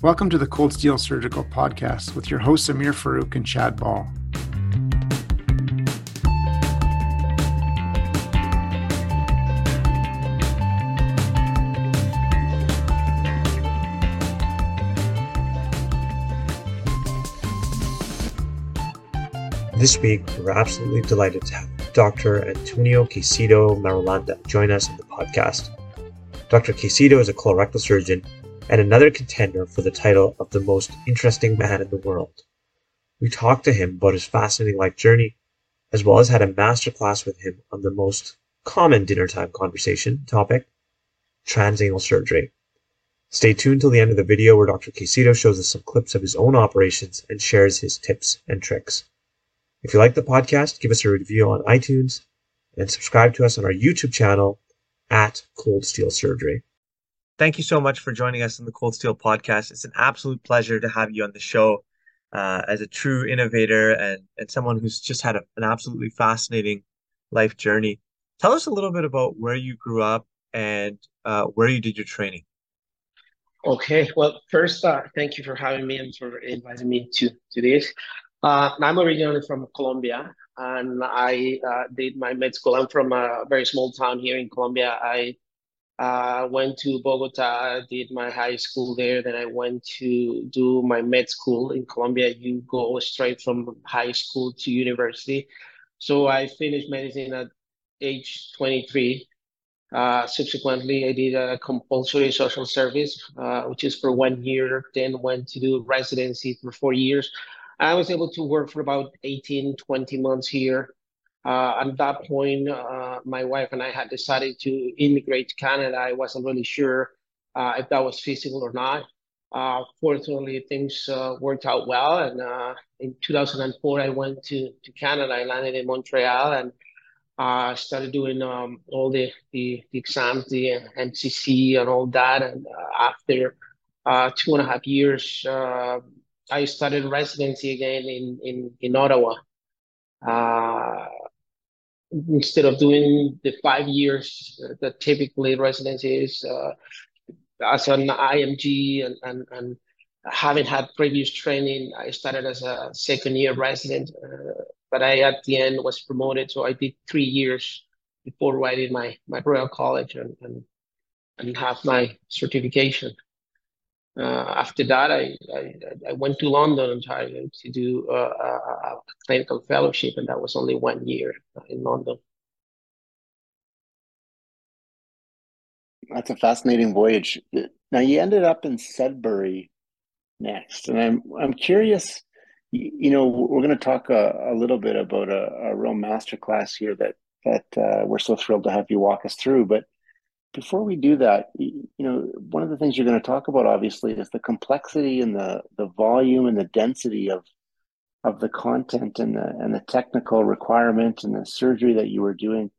Welcome to the Cold Steel Surgical Podcast with your hosts Amir Farouk and Chad Ball. This week, we're absolutely delighted to have Dr. Antonio Caicedo Marulanda join us on the podcast. Dr. Caicedo is a colorectal surgeon and another contender for the title of the most interesting man in the world. We talked to him about his fascinating life journey, as well as had a masterclass with him on the most common dinner time conversation topic, transanal surgery. Stay tuned till the end of the video where Dr. Caicedo shows us some clips of his own operations and shares his tips and tricks. If you like the podcast, give us a review on iTunes and subscribe to us on our YouTube channel at Cold Steel Surgery. Thank you so much for joining us on the Cold Steel podcast. It's an absolute pleasure to have you on the show uh, as a true innovator and, and someone who's just had a, an absolutely fascinating life journey. Tell us a little bit about where you grew up and uh, where you did your training. Okay, well, first, uh, thank you for having me and for inviting me to, to this. Uh, I'm originally from Colombia and I uh, did my med school. I'm from a very small town here in Colombia. I uh, went to Bogota, did my high school there. Then I went to do my med school in Colombia. You go straight from high school to university. So I finished medicine at age 23. Uh, subsequently, I did a compulsory social service, uh, which is for one year. Then went to do residency for four years. I was able to work for about 18, 20 months here. Uh, at that point, uh, my wife and I had decided to immigrate to Canada. I wasn't really sure uh, if that was feasible or not. Uh, fortunately, things uh, worked out well. And uh, in 2004, I went to, to Canada. I landed in Montreal and started doing um, all the, the, the, exams, the MCC and all that. And after two and a half years, I started residency again in, in, in Ottawa. Instead of doing the five years that typically residency is uh, as an IMG and, and, and having had previous training, I started as a second year resident, uh, but I at the end was promoted. So I did three years before writing my, my Royal College and, and, and have my certification. Uh, after that, I, I, I, went to London, Ontario to do a, a, clinical fellowship, and that was only one year in London. That's a fascinating voyage. Now you ended up in Sudbury next, and I'm I'm curious. You know, we're going to talk a, a, little bit about a, a real masterclass here that that uh, we're so thrilled to have you walk us through. But before we do that, you know, one of the things you're going to talk about obviously is the complexity and the the volume and the density of of the content and the and the technical requirement and the surgery that you were doing.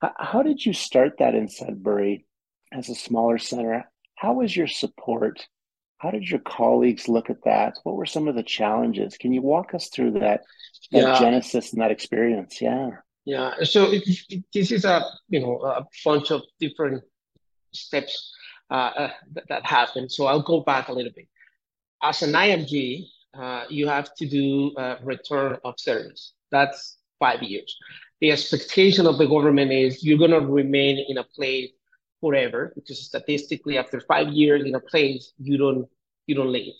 How, how did you start that in Sudbury as a smaller center? How was your support? How did your colleagues look at that? What were some of the challenges? Can you walk us through that, that yeah. genesis and that experience? Yeah. Yeah, so it, it, this is a you know a bunch of different steps uh, uh, that, that happen. So I'll go back a little bit. As an IMG, uh, you have to do a return of service. That's five years. The expectation of the government is you're going to remain in a place forever because statistically, after five years in a place, you don't you don't leave.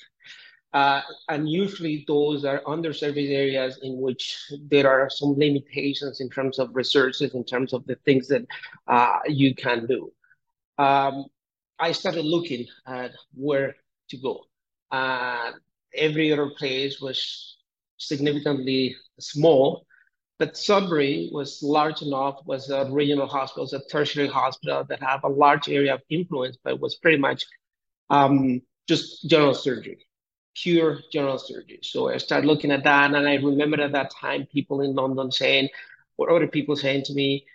Uh, and usually those are underserved areas in which there are some limitations in terms of resources, in terms of the things that uh, you can do. Um, I started looking at where to go. Uh, every other place was significantly small, but Sudbury was large enough, was a regional hospital, was a tertiary hospital that have a large area of influence, but was pretty much um, just general surgery pure general surgery. So I started looking at that, and I remember at that time people in London saying, or other people saying to me,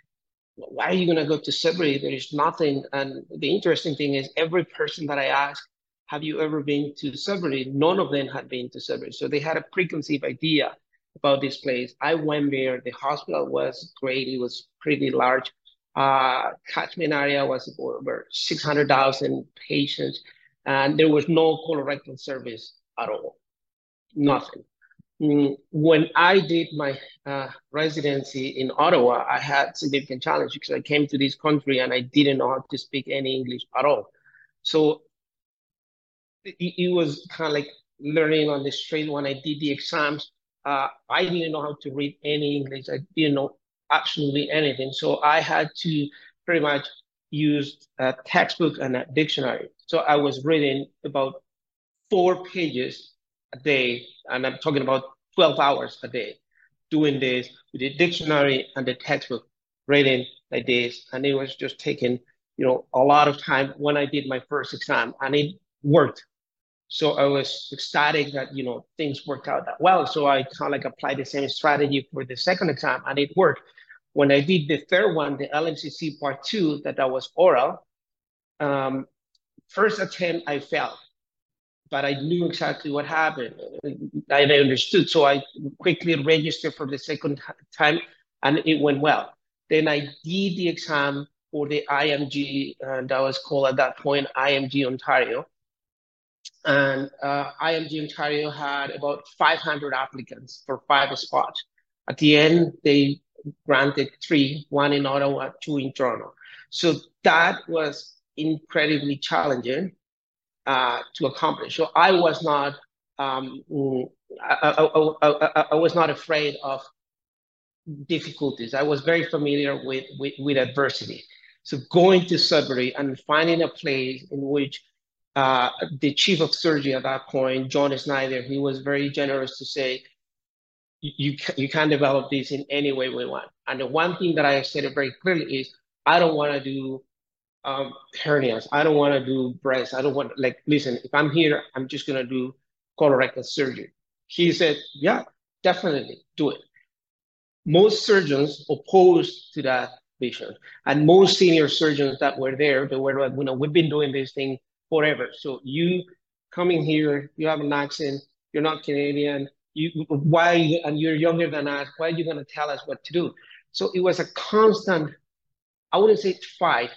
why are you going to go to Sudbury? There is nothing. And the interesting thing is, every person that I asked, have you ever been to Sudbury? None of them had been to Sudbury. So they had a preconceived idea about this place. I went there. The hospital was great. It was pretty large. Uh, catchment area was over 600,000 patients and there was no colorectal service at all, nothing. Mm, when I did my uh, residency in Ottawa, I had significant challenge because I came to this country and I didn't know how to speak any English at all. So it, it was kind of like learning on the street when I did the exams. Uh, I didn't know how to read any English. I didn't know absolutely anything. So I had to pretty much use a textbook and a dictionary. So I was reading about four pages a day, and I'm talking about 12 hours a day doing this with the dictionary and the textbook, reading like this. And it was just taking, you know, a lot of time when I did my first exam and it worked. So I was ecstatic that, you know, things worked out that well. So I kind of like applied the same strategy for the second exam and it worked. When I did the third one, the LMCC part two, that that was oral, um, first attempt I failed but I knew exactly what happened. I understood. So I quickly registered for the second time and it went well. Then I did the exam for the IMG, and that was called at that point IMG Ontario. And uh, IMG Ontario had about 500 applicants for five spots. At the end, they granted three, one in Ottawa, two in Toronto. So that was incredibly challenging uh, to accomplish. So I was not um, I, I, I, I, was not afraid of difficulties. I was very familiar with, with, with adversity. So going to Sudbury and finding a place in which uh, the chief of surgery at that point, John Snyder, he was very generous to say, you, you can develop this in any way we want. And the one thing that I said very clearly is, I don't want to do um, hernias. I don't want to do breast. I don't want like listen. If I'm here, I'm just gonna do colorectal surgery. He said, yeah, definitely do it. Most surgeons opposed to that vision, and most senior surgeons that were there, they were like, you know, we've been doing this thing forever. So you coming here, you have an accent, you're not Canadian. You why and you're younger than us. Why are you gonna tell us what to do? So it was a constant. I wouldn't say fight,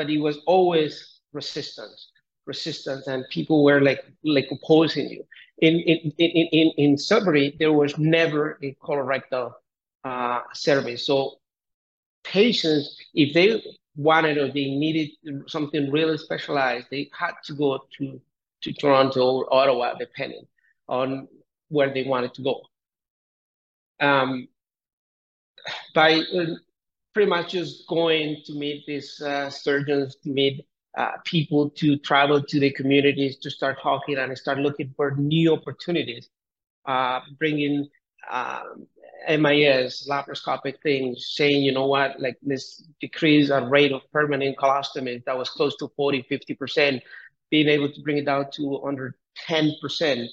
but it was always resistance, resistance, and people were like like opposing you. In in in in, in Sudbury, there was never a colorectal uh, service. So patients, if they wanted or they needed something really specialized, they had to go to to Toronto or Ottawa, depending on where they wanted to go. Um, by uh, pretty much just going to meet these uh, surgeons, to meet uh, people, to travel to the communities, to start talking and start looking for new opportunities, uh, bringing um, MIS, laparoscopic things, saying, you know what, like this decrease a rate of permanent colostomy that was close to 40, 50%, being able to bring it down to under 10%.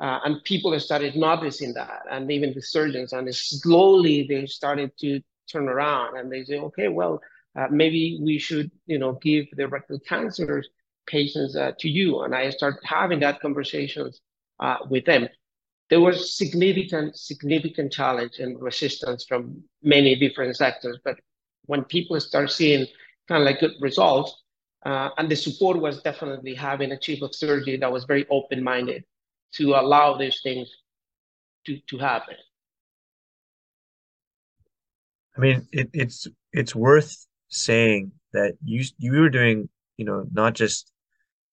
Uh, and people started noticing that, and even the surgeons, and slowly they started to turn around and they say, okay, well, uh, maybe we should, you know, give the rectal cancer patients uh, to you. And I start having that conversations uh, with them. There was significant, significant challenge and resistance from many different sectors. But when people start seeing kind of like good results, uh, and the support was definitely having a chief of surgery that was very open-minded to allow these things to, to happen. I mean, it, it's it's worth saying that you you were doing, you know, not just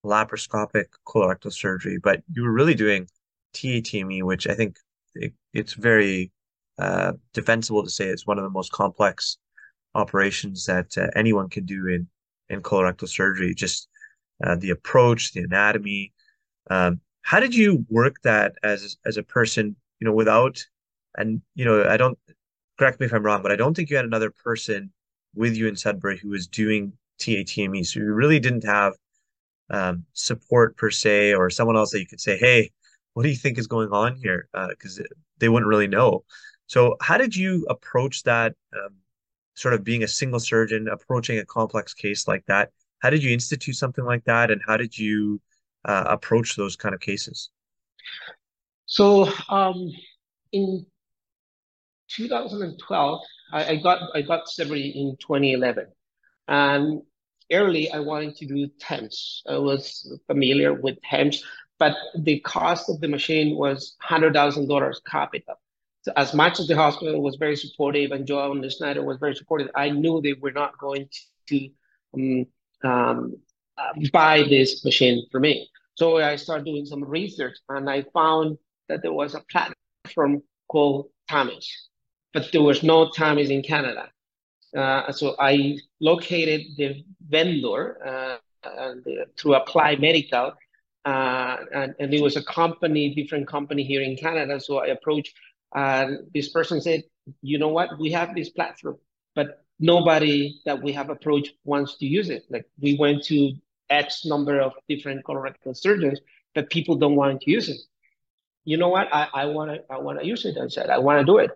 laparoscopic colorectal surgery, but you were really doing TATME, which I think it, it's very uh, defensible to say it's one of the most complex operations that uh, anyone can do in in colorectal surgery. Just uh, the approach, the anatomy. Um, how did you work that as as a person, you know, without and you know, I don't correct me if I'm wrong, but I don't think you had another person with you in Sudbury who was doing TATME. So you really didn't have um, support per se, or someone else that you could say, "Hey, what do you think is going on here?" Because uh, they wouldn't really know. So how did you approach that? Um, sort of being a single surgeon, approaching a complex case like that. How did you institute something like that, and how did you uh, approach those kind of cases? So um, in 2012, I, I got I got Sudbury in 2011, and early, I wanted to do TEMS. I was familiar with TEMS, but the cost of the machine was $100,000 capital. So as much as the hospital was very supportive and Joel and Snyder was very supportive, I knew they were not going to um, um, buy this machine for me. So I started doing some research and I found that there was a platform called TAMIS, but there was no TAMIS in Canada. Uh, so I located the vendor uh, through Applied Medical, uh, and, and it was a company, different company here in Canada. So I approached, and this person said, "You know what? We have this platform, but nobody that we have approached wants to use it. Like we went to X number of different colorectal surgeons, but people don't want to use it. You know what? I want to I want to use it. I said I want to do it.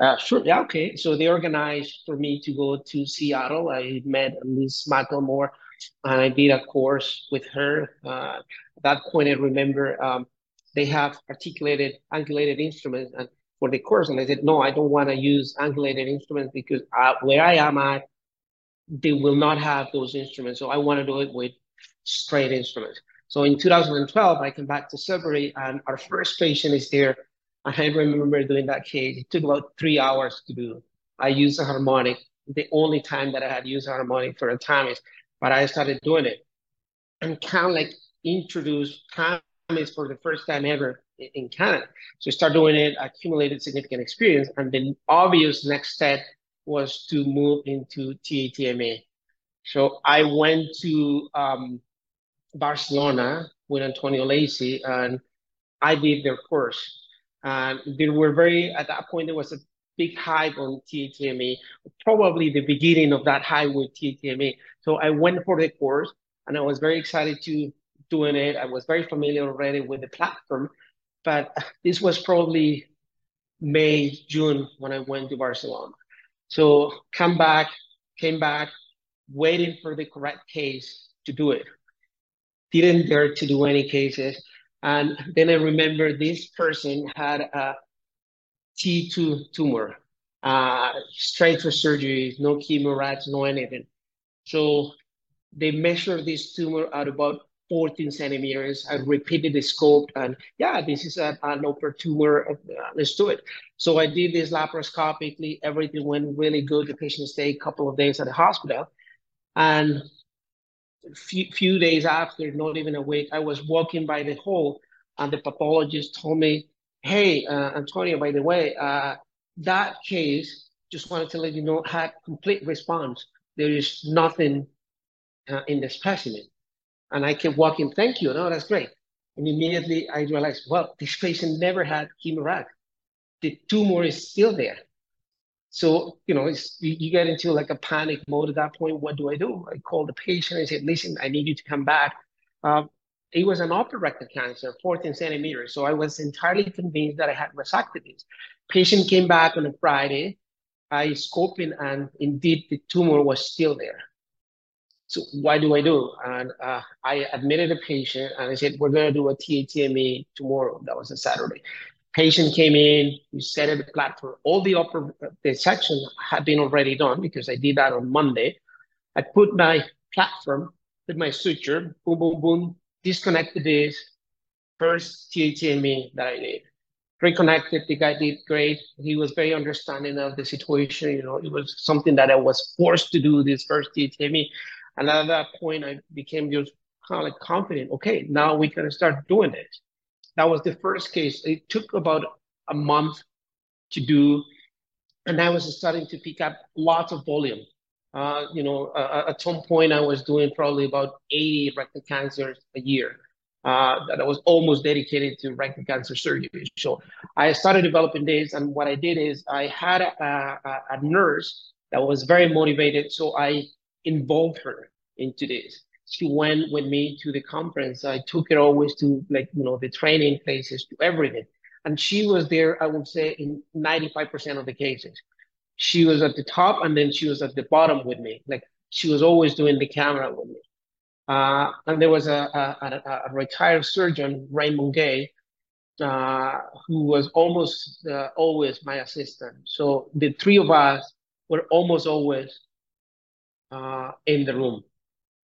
Uh, sure. Yeah. Okay. So they organized for me to go to Seattle. I met Liz McLemore, and I did a course with her. Uh, at that point, I remember um, they have articulated angulated instruments and for the course, and I said, no, I don't want to use angulated instruments because I, where I am at, they will not have those instruments. So I want to do it with straight instruments. So in 2012, I came back to Sudbury, and our first patient is there I remember doing that case. It took about three hours to do. I used a harmonic. The only time that I had used a harmonic for a TAMIS, but I started doing it and kind of like introduced TAMIS for the first time ever in Canada. So I started doing it, accumulated significant experience, and the obvious next step was to move into TATME. So I went to um, Barcelona with Antonio Lacy, and I did their course. And they were very, at that point, there was a big hype on TATME, probably the beginning of that hype with TATME. So I went for the course and I was very excited to doing it. I was very familiar already with the platform, but this was probably May, June when I went to Barcelona. So come back, came back, waiting for the correct case to do it. Didn't dare to do any cases. And then I remember this person had a T2 tumor, uh, straight for surgery, no chemorads, no anything. So they measured this tumor at about 14 centimeters. I repeated the scope and yeah, this is a, an upper tumor. Uh, let's do it. So I did this laparoscopically. Everything went really good. The patient stayed a couple of days at the hospital. And few, few days after, not even a week, I was walking by the hall and the pathologist told me, hey, uh, Antonio, by the way, uh, that case, just wanted to let you know, had complete response. There is nothing uh, in the specimen. And I kept walking, thank you, no, that's great. And immediately I realized, well, this patient never had chemorad. The tumor is still there. So, you know, you, you, get into like a panic mode at that point. What do I do? I call the patient and said, listen, I need you to come back. Um, it was an upper rectal cancer, 14 centimeters. So I was entirely convinced that I had resected this. Patient came back on a Friday. I scoped it, and indeed the tumor was still there. So what do I do? And uh, I admitted a patient and I said, we're going to do a TATME tomorrow. That was a Saturday. Patient came in, we set up the platform. All the upper the section had been already done because I did that on Monday. I put my platform with my suture, boom, boom, boom, disconnected this first TATME that I did. Reconnected, the guy did great. He was very understanding of the situation. You know, it was something that I was forced to do this first TATME. And at that point, I became just kind of like confident. Okay, now we can start doing this. That was the first case. It took about a month to do, and I was starting to pick up lots of volume. Uh, you know, uh, at some point I was doing probably about 80 rectal cancers a year. Uh, that I was almost dedicated to rectal cancer surgery. So I started developing this, and what I did is I had a, a, a nurse that was very motivated, so I involved her into this. She went with me to the conference. I took her always to like you know the training places, to everything, and she was there. I would say in 95% of the cases she was at the top and then she was at the bottom with me. Like she was always doing the camera with me. Uh, and there was a, a, a, retired surgeon, Raymond Gay, uh, who was almost uh, always my assistant. So the three of us were almost always uh, in the room.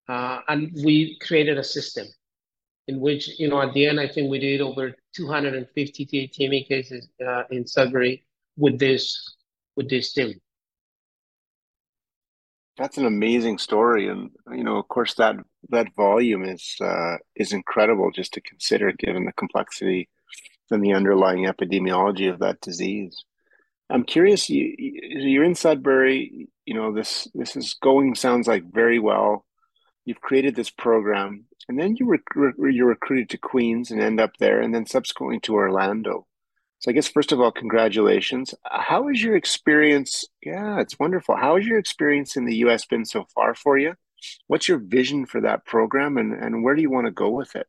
Uh, and we created a system in which, you know, at the end, I think we did over 250 TME cases uh, in Sudbury with this with this team. That's an amazing story, and you know, of course, that that volume is uh, is incredible just to consider, given the complexity and the underlying epidemiology of that disease. I'm curious. You, you're in Sudbury. You know this. This is going. Sounds like very well. You've created this program, and then you were you're recruited to Queens and end up there, and then subsequently to Orlando. So I guess first of all, congratulations. How has your experience? Yeah, it's wonderful. How has your experience in the U.S. been so far for you? What's your vision for that program, and and where do you want to go with it?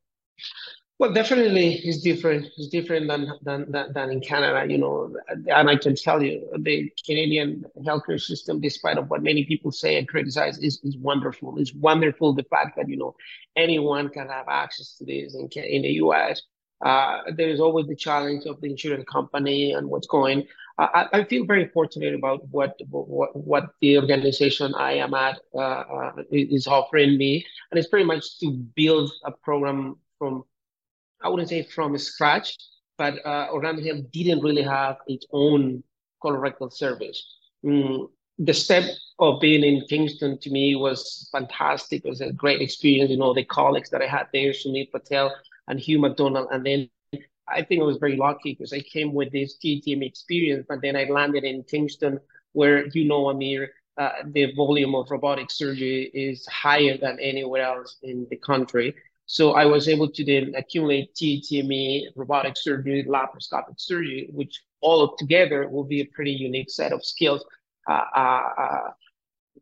Well, definitely, it's different. It's different than than than in Canada, you know. And I can tell you, the Canadian healthcare system, despite of what many people say and criticize, is is wonderful. It's wonderful the fact that you know anyone can have access to this in in the U.S. Uh, there is always the challenge of the insurance company and what's going. I, I feel very fortunate about what, what what the organization I am at uh, uh, is offering me, and it's pretty much to build a program from I wouldn't say from scratch, but uh, Orlando Health didn't really have its own colorectal service. Mm, the step of being in Kingston to me was fantastic. It was a great experience. You know, the colleagues that I had there, Sunil Patel and Hugh McDonald. And then I think I was very lucky because I came with this TTM experience, but then I landed in Kingston where, you know, Amir, uh, the volume of robotic surgery is higher than anywhere else in the country. So I was able to then accumulate TTME, robotic surgery, laparoscopic surgery, which all together will be a pretty unique set of skills. Uh, uh, uh,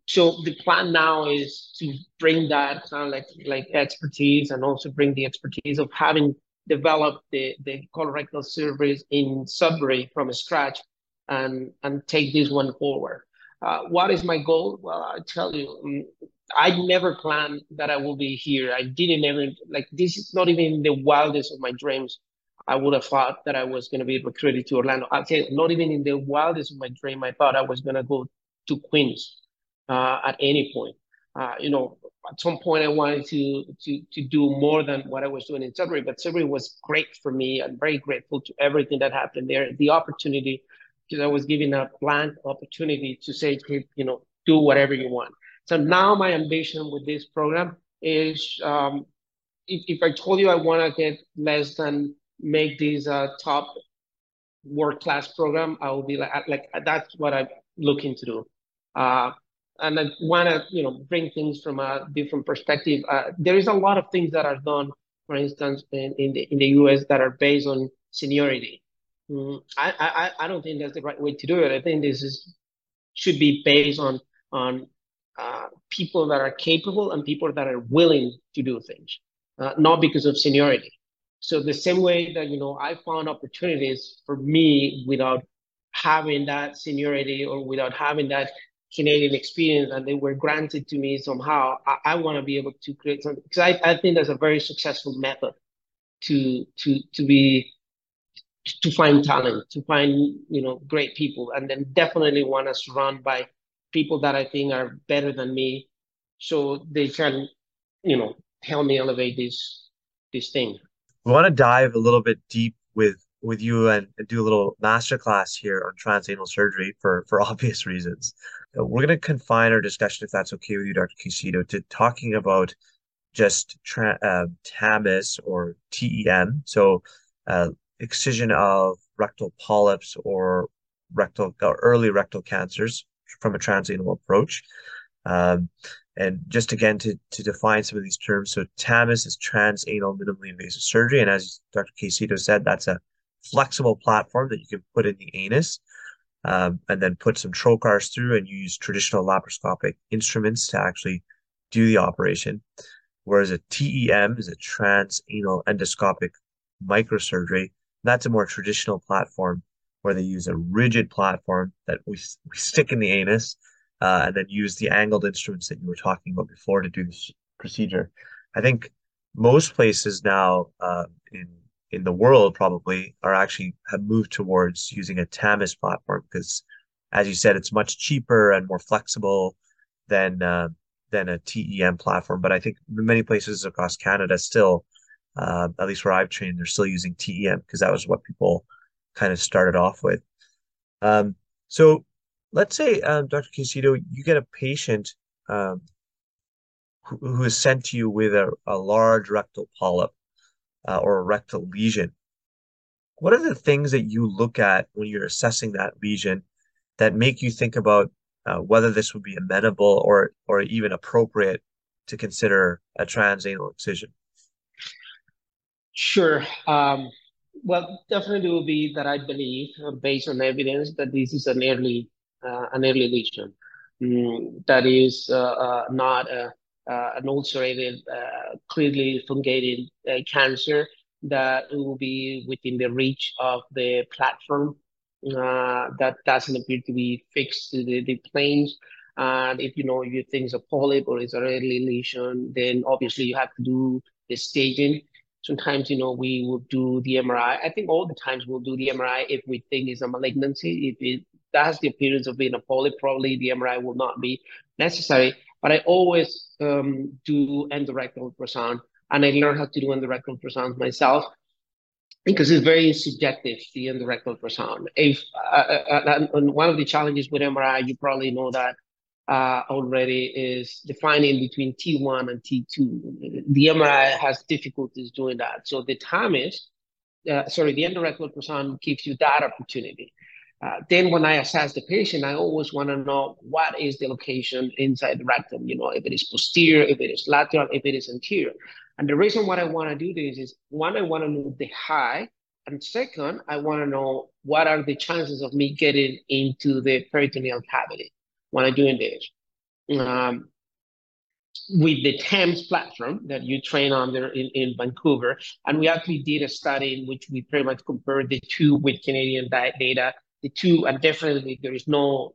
so the plan now is to bring that kind of like like expertise and also bring the expertise of having developed the the colorectal service in Sudbury from scratch and and take this one forward. Uh, what is my goal? Well, I tell you, um, I never planned that I will be here. I didn't ever like this is not even the wildest of my dreams. I would have thought that I was going to be recruited to Orlando. I you, not even in the wildest of my dream, I thought I was going to go to Queens uh, at any point. Uh, you know, at some point I wanted to to to do more than what I was doing in Sudbury, but Sudbury was great for me. I'm very grateful to everything that happened there. The opportunity, because I was given a blank opportunity to say, you know, do whatever you want. So now my ambition with this program is, um, if, if I told you I want to get less than make this a top world class program, I will be like, like that's what I'm looking to do. Uh, and I want to, you know, bring things from a different perspective. Uh, there is a lot of things that are done, for instance, in, in the in the U.S. that are based on seniority. Mm, I, I I don't think that's the right way to do it. I think this is should be based on on uh, people that are capable and people that are willing to do things, uh, not because of seniority. So the same way that you know I found opportunities for me without having that seniority or without having that Canadian experience, and they were granted to me somehow. I, I want to be able to create something because I, I think that's a very successful method to to to be to find talent, to find you know great people, and then definitely want us run by people that I think are better than me, so they can, you know, help me elevate this this thing. We want to dive a little bit deep with with you and, do a little masterclass here on transanal surgery for for obvious reasons. We're going to confine our discussion, if that's okay with you, Dr. Caicedo, to talking about just tra- uh, TAMIS or TEM, so uh, excision of rectal polyps or rectal or early rectal cancers from a transanal approach. Um, and just again to, to define some of these terms, so TAMIS is transanal minimally invasive surgery, and as Dr. Caicedo said, that's a flexible platform that you can put in the anus, um, and then put some trocars through and use traditional laparoscopic instruments to actually do the operation. Whereas a TEM is a transanal endoscopic microsurgery. That's a more traditional platform where they use a rigid platform that we, we stick in the anus uh, and then use the angled instruments that you were talking about before to do this procedure. I think most places now uh, in in the world probably are actually have moved towards using a TAMIS platform because, as you said, it's much cheaper and more flexible than uh, than a TEM platform. But I think many places across Canada still, uh, at least where I've trained, they're still using TEM because that was what people kind of started off with. Um, so let's say, um, Dr. Caicedo, you get a patient um, who, who is sent to you with a, a large rectal polyp uh, or a rectal lesion. What are the things that you look at when you're assessing that lesion that make you think about uh, whether this would be amenable or or even appropriate to consider a transanal excision? Sure. Um, well, definitely will be that I believe, uh, based on evidence, that this is an early uh, an early lesion mm, that is uh, uh, not a, an ulcerated, clearly fungated cancer that will be within the reach of the platform uh, that doesn't appear to be fixed to the, the planes. And if you know you think it's a polyp or it's a early lesion, then obviously you have to do the staging. Sometimes, you know, we will do the MRI. I think all the times we'll do the MRI if we think it's a malignancy. If it has the appearance of being a polyp, probably the MRI will not be necessary. But I always um, do endorectal ultrasound, and I learned how to do endorectal ultrasound myself because it's very subjective, the endorectal ultrasound. If uh, uh, uh one of the challenges with MRI, you probably know that uh, already is defining between T1 and T2. The MRI has difficulties doing that. So the TAMIS, uh, sorry, the endorectal ultrasound gives you that opportunity. Uh, then when I assess the patient, I always want to know what is the location inside the rectum, you know, if it is posterior, if it is lateral, if it is anterior. And the reason why I want to do this is one, I want to know the high, and second, I want to know what are the chances of me getting into the peritoneal cavity when I'm doing this. Um, with the TEMS platform that you train under in, in Vancouver, and we actually did a study in which we pretty much compared the two with Canadian data, the two, and definitely there is no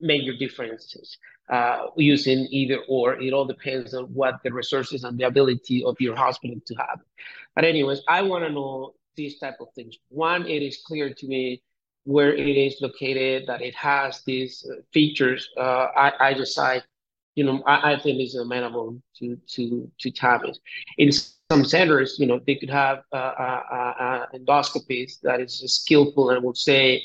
major differences uh, using either or. It all depends on what the resources and the ability of your hospital to have. But anyways, I want to know these type of things. One, it is clear to me where it is located, that it has these uh, features. Uh, I, I decide, you know, I, I think it's amenable to to to TAMIS. In some centers, you know, they could have uh, uh, uh, endoscopies that is skillful and would say,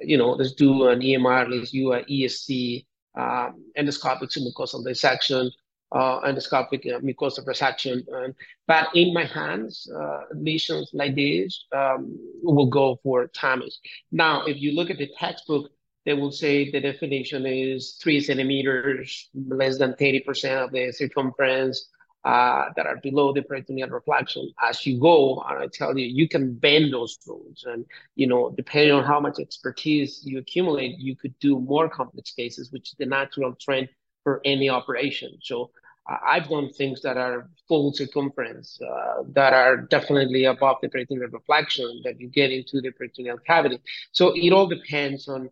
you know, let's do an EMR, let's do an ESD, um, endoscopic submucosal dissection, uh, endoscopic uh, mucosal resection. And, but in my hands, uh, lesions like this um, will go for TAMIS. Now, if you look at the textbook, they will say the definition is three centimeters, less than 30% of the circumference, uh, that are below the peritoneal reflection. As you go, and I tell you, you can bend those rules. And, you know, depending on how much expertise you accumulate, you could do more complex cases, which is the natural trend for any operation. So I've done things that are full circumference, uh, that are definitely above the peritoneal reflection, that you get into the peritoneal cavity. So it all depends on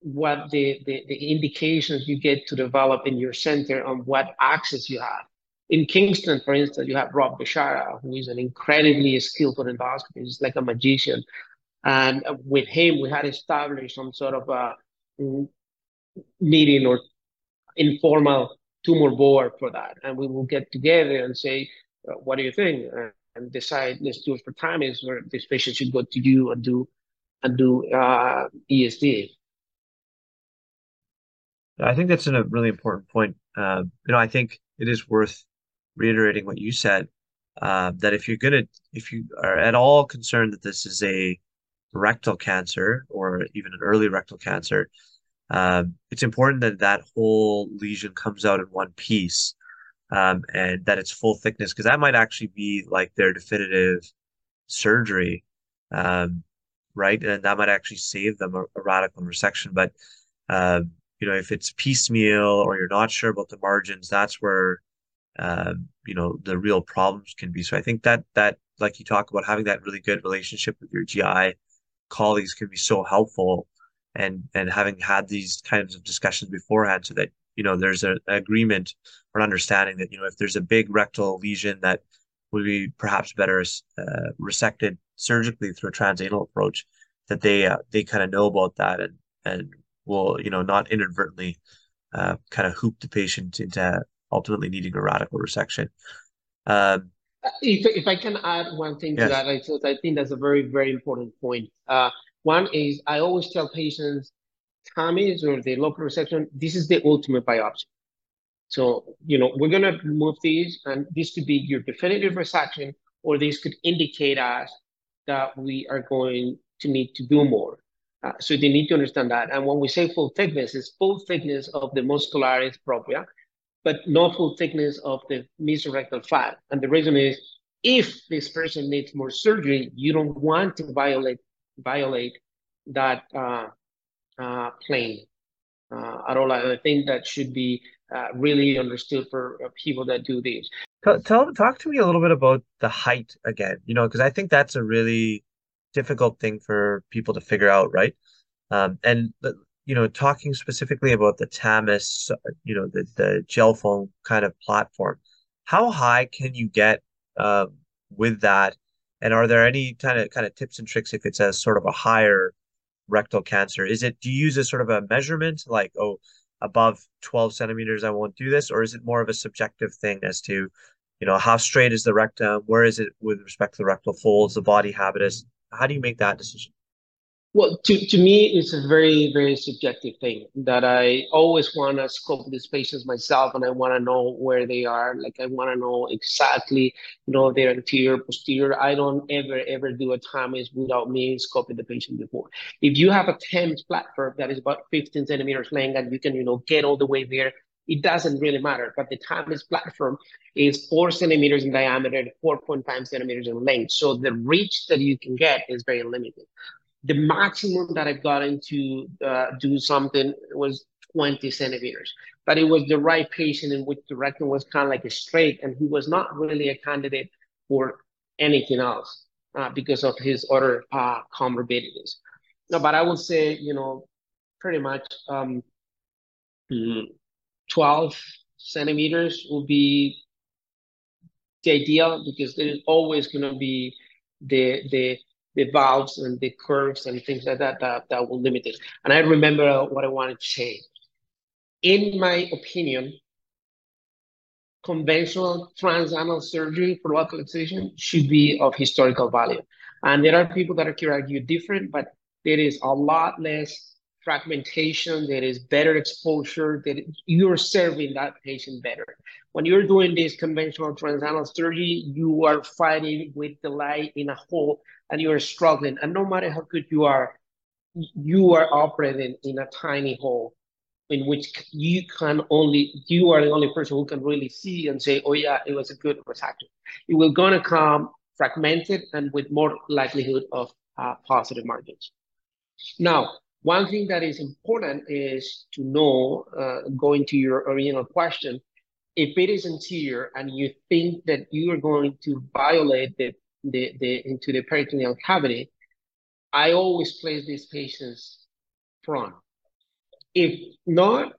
what the, the, the indications you get to develop in your center on what access you have in Kingston, for instance, you have Rob Bechara, who is an incredibly skillful endoscopist. He's like a magician. And with him, we had established some sort of a meeting or informal tumor board for that. And we will get together and say, uh, what do you think? And decide, let's do TAMIS where this patient should go to you and do and do uh, ESD. I think that's a really important point. Uh, you know, I think it is worth reiterating what you said, uh, that if you're gonna, if you are at all concerned that this is a rectal cancer or even an early rectal cancer, um, it's important that that whole lesion comes out in one piece um, and that it's full thickness because that might actually be like their definitive surgery, um, right? And that might actually save them a, a radical resection. But um, you know, if it's piecemeal or you're not sure about the margins, that's where uh, you know the real problems can be. So I think that that like you talk about having that really good relationship with your GI colleagues can be so helpful, and and having had these kinds of discussions beforehand, so that you know there's an agreement or an understanding that you know if there's a big rectal lesion that would be perhaps better uh, resected surgically through a transanal approach, that they uh, they kind of know about that and and will you know not inadvertently uh, kind of hoop the patient into ultimately needing a radical resection. Um, if, if I can add one thing yes. to that, I, I think that's a very, very important point. Uh, one is I always tell patients, TAMIs or the local resection, this is the ultimate biopsy. So, you know, we're going to move these, and this could be your definitive resection, or this could indicate us that we are going to need to do more. Uh, so they need to understand that. And when we say full thickness, it's full thickness of the muscularis propria, but not full thickness of the mesorectal fat. And the reason is if this person needs more surgery, you don't want to violate violate that uh, uh, plane uh, at all. I think that should be uh, really understood for uh, people that do these. Tell, talk to me a little bit about the height again. You know, because I think that's a really difficult thing for people to figure out, right? Um, and you know, talking specifically about the TAMIS, you know, the the gel foam kind of platform, how high can you get um, with that? And are there any kind of kind of tips and tricks if it's a sort of a higher rectal cancer? Is it do you use a sort of a measurement like oh above 12 centimeters I won't do this, or is it more of a subjective thing as to you know how straight is the rectum, where is it with respect to the rectal folds, the body habitus? How do you make that decision? Well, to, to me, it's a very, very subjective thing that I always want to scope these patients myself and I want to know where they are. Like, I want to know exactly, you know, their anterior, posterior. I don't ever, ever do a TAMIS without me scoping the patient before. If you have a TAMIS platform that is about 15 centimeters length and you can, you know, get all the way there, it doesn't really matter. But the TAMIS platform is four centimeters in diameter, 4.5 centimeters in length. So the reach that you can get is very limited the maximum that I've gotten to uh, do something was 20 centimeters. But it was the right patient in which the rectum was kind of like a straight, and he was not really a candidate for anything else uh, because of his other uh, comorbidities. No, but I would say, you know, pretty much um, 12 centimeters will be the ideal because there is always going to be the the the valves and the curves and things like that that, that will limit it. And I remember what I wanted to say. In my opinion, conventional transanal surgery for local excision should be of historical value. And there are people that are argue different, but there is a lot less fragmentation, there is better exposure, that you're serving that patient better. When you're doing this conventional transanal surgery, you are fighting with the light in a hole and you are struggling. And no matter how good you are, you are operating in a tiny hole in which you can only, you are the only person who can really see and say, oh yeah, it was a good resection. It will gonna come fragmented and with more likelihood of uh, positive margins. Now, one thing that is important is to know, uh, going to your original question, if it is anterior and you think that you are going to violate the the, the into the peritoneal cavity, I always place these patients front. If not,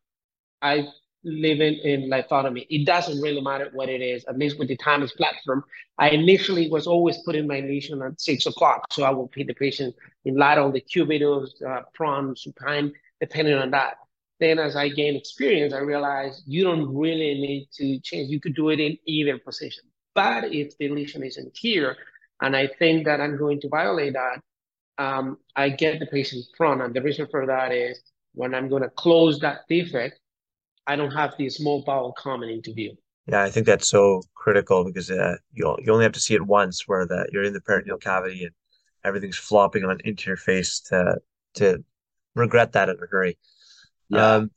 I live in, lithotomy. It doesn't really matter what it is, at least with the TAMIS platform. I initially was always putting my lesion at six o'clock. So I will put the patient in light lateral, decubitus, uh, prone, supine, depending on that. Then as I gain experience, I realized you don't really need to change. You could do it in either position. But if the lesion isn't here, and I think that I'm going to violate that, um, I get the patient front. And the reason for that is when I'm going to close that defect, I don't have the mobile bowel coming into view. Yeah, I think that's so critical because uh, you you only have to see it once where that you're in the peritoneal cavity and everything's flopping on into your face to to regret that in a hurry. Yeah. Um,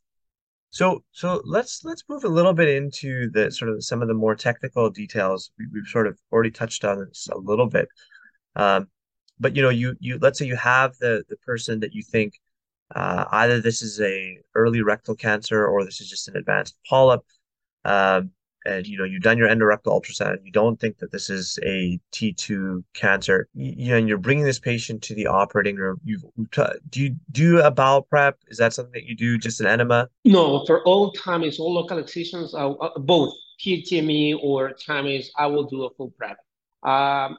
so so let's let's move a little bit into the sort of some of the more technical details. We, have sort of already touched on this a little bit, um, but you know, you you let's say you have the the person that you think uh, either this is a early rectal cancer or this is just an advanced polyp. Um, and you know you've done your endorectal ultrasound you don't think that this is a t2 cancer you, know and you're bringing this patient to the operating room you do you do a bowel prep is that something that you do just an enema no for all TAMIS all local excisions uh, uh, both TME or TAMIS I will do a full prep um,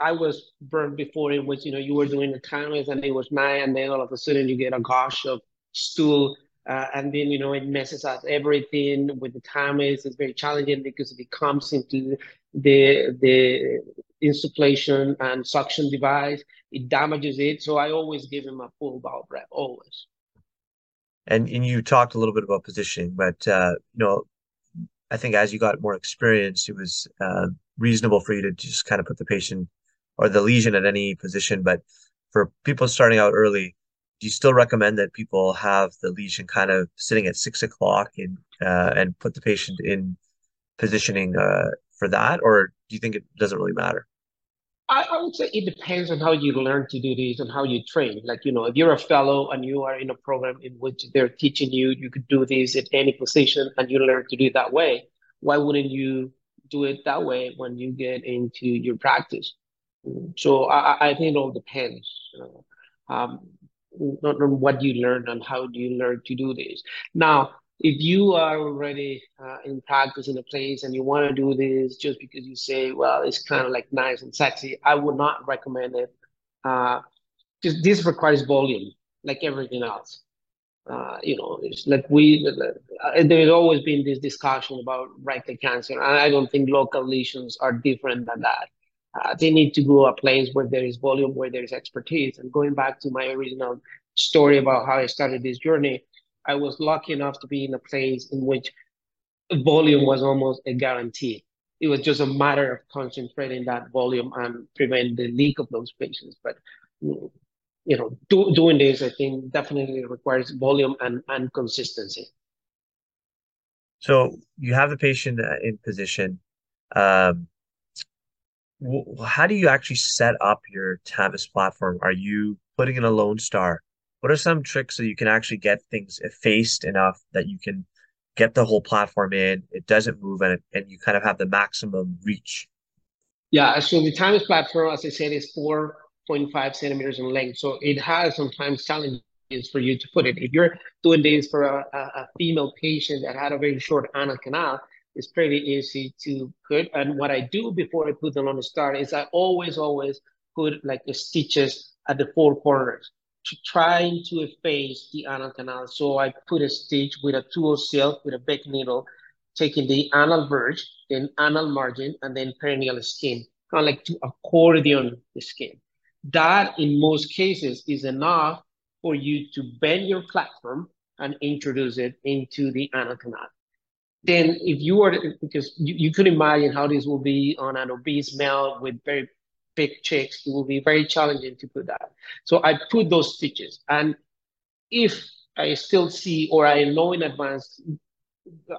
I was burned before in which you know you were doing the TAMIS and it was nine and then all of a sudden you get a gush of stool Uh, and then, you know, it messes up everything with the TAMIS. It's very challenging because it comes into the, the insufflation and suction device. It damages it. So I always give him a full bowel prep, always. And, and you talked a little bit about positioning, but, uh, you know, I think as you got more experience, it was uh, reasonable for you to just kind of put the patient or the lesion at any position. But for people starting out early, do you still recommend that people have the lesion kind of sitting at six o'clock and uh, and put the patient in positioning uh, for that, or do you think it doesn't really matter? I, I, would say it depends on how you learn to do this and how you train. Like, you know, if you're a fellow and you are in a program in which they're teaching you, you could do this at any position and you learn to do it that way. Why wouldn't you do it that way when you get into your practice? So I, I think it all depends. um, on what you learn and how do you learn to do this. Now, if you are already uh, in practice in a place and you want to do this just because you say, well, it's kind of like nice and sexy, I would not recommend it. Uh, this requires volume, like everything else. Uh, you know, it's like we, uh, there's always been this discussion about rectal cancer, and I don't think local lesions are different than that. Uh, they need to go a place where there is volume, where there is expertise. And going back to my original story about how I started this journey, I was lucky enough to be in a place in which volume was almost a guarantee. It was just a matter of concentrating that volume and prevent the leak of those patients. But you know, do, doing this, I think, definitely requires volume and, and consistency. So you have the patient uh, in position. Um, how do you actually set up your TAMIS platform? Are you putting in a Lone Star? What are some tricks so you can actually get things effaced enough that you can get the whole platform in, it doesn't move, and, and you kind of have the maximum reach? Yeah, so the TAMIS platform, as I said, is 4.5 centimeters in length. So it has sometimes challenges for you to put it. If you're doing this for a, a female patient that had a very short anal canal, it's pretty easy to put. And what I do before I put the start is I always, always put like the stitches at the four corners to trying to efface the anal canal. So I put a stitch with a tool silk with a big needle, taking the anal verge, then anal margin, and then perineal skin, kind of like to accordion the skin. That in most cases is enough for you to bend your platform and introduce it into the anal canal then if you were to, because you, you could imagine how this will be on an obese male with very big chicks, it will be very challenging to put that. So I put those stitches. And if I still see or I know in advance,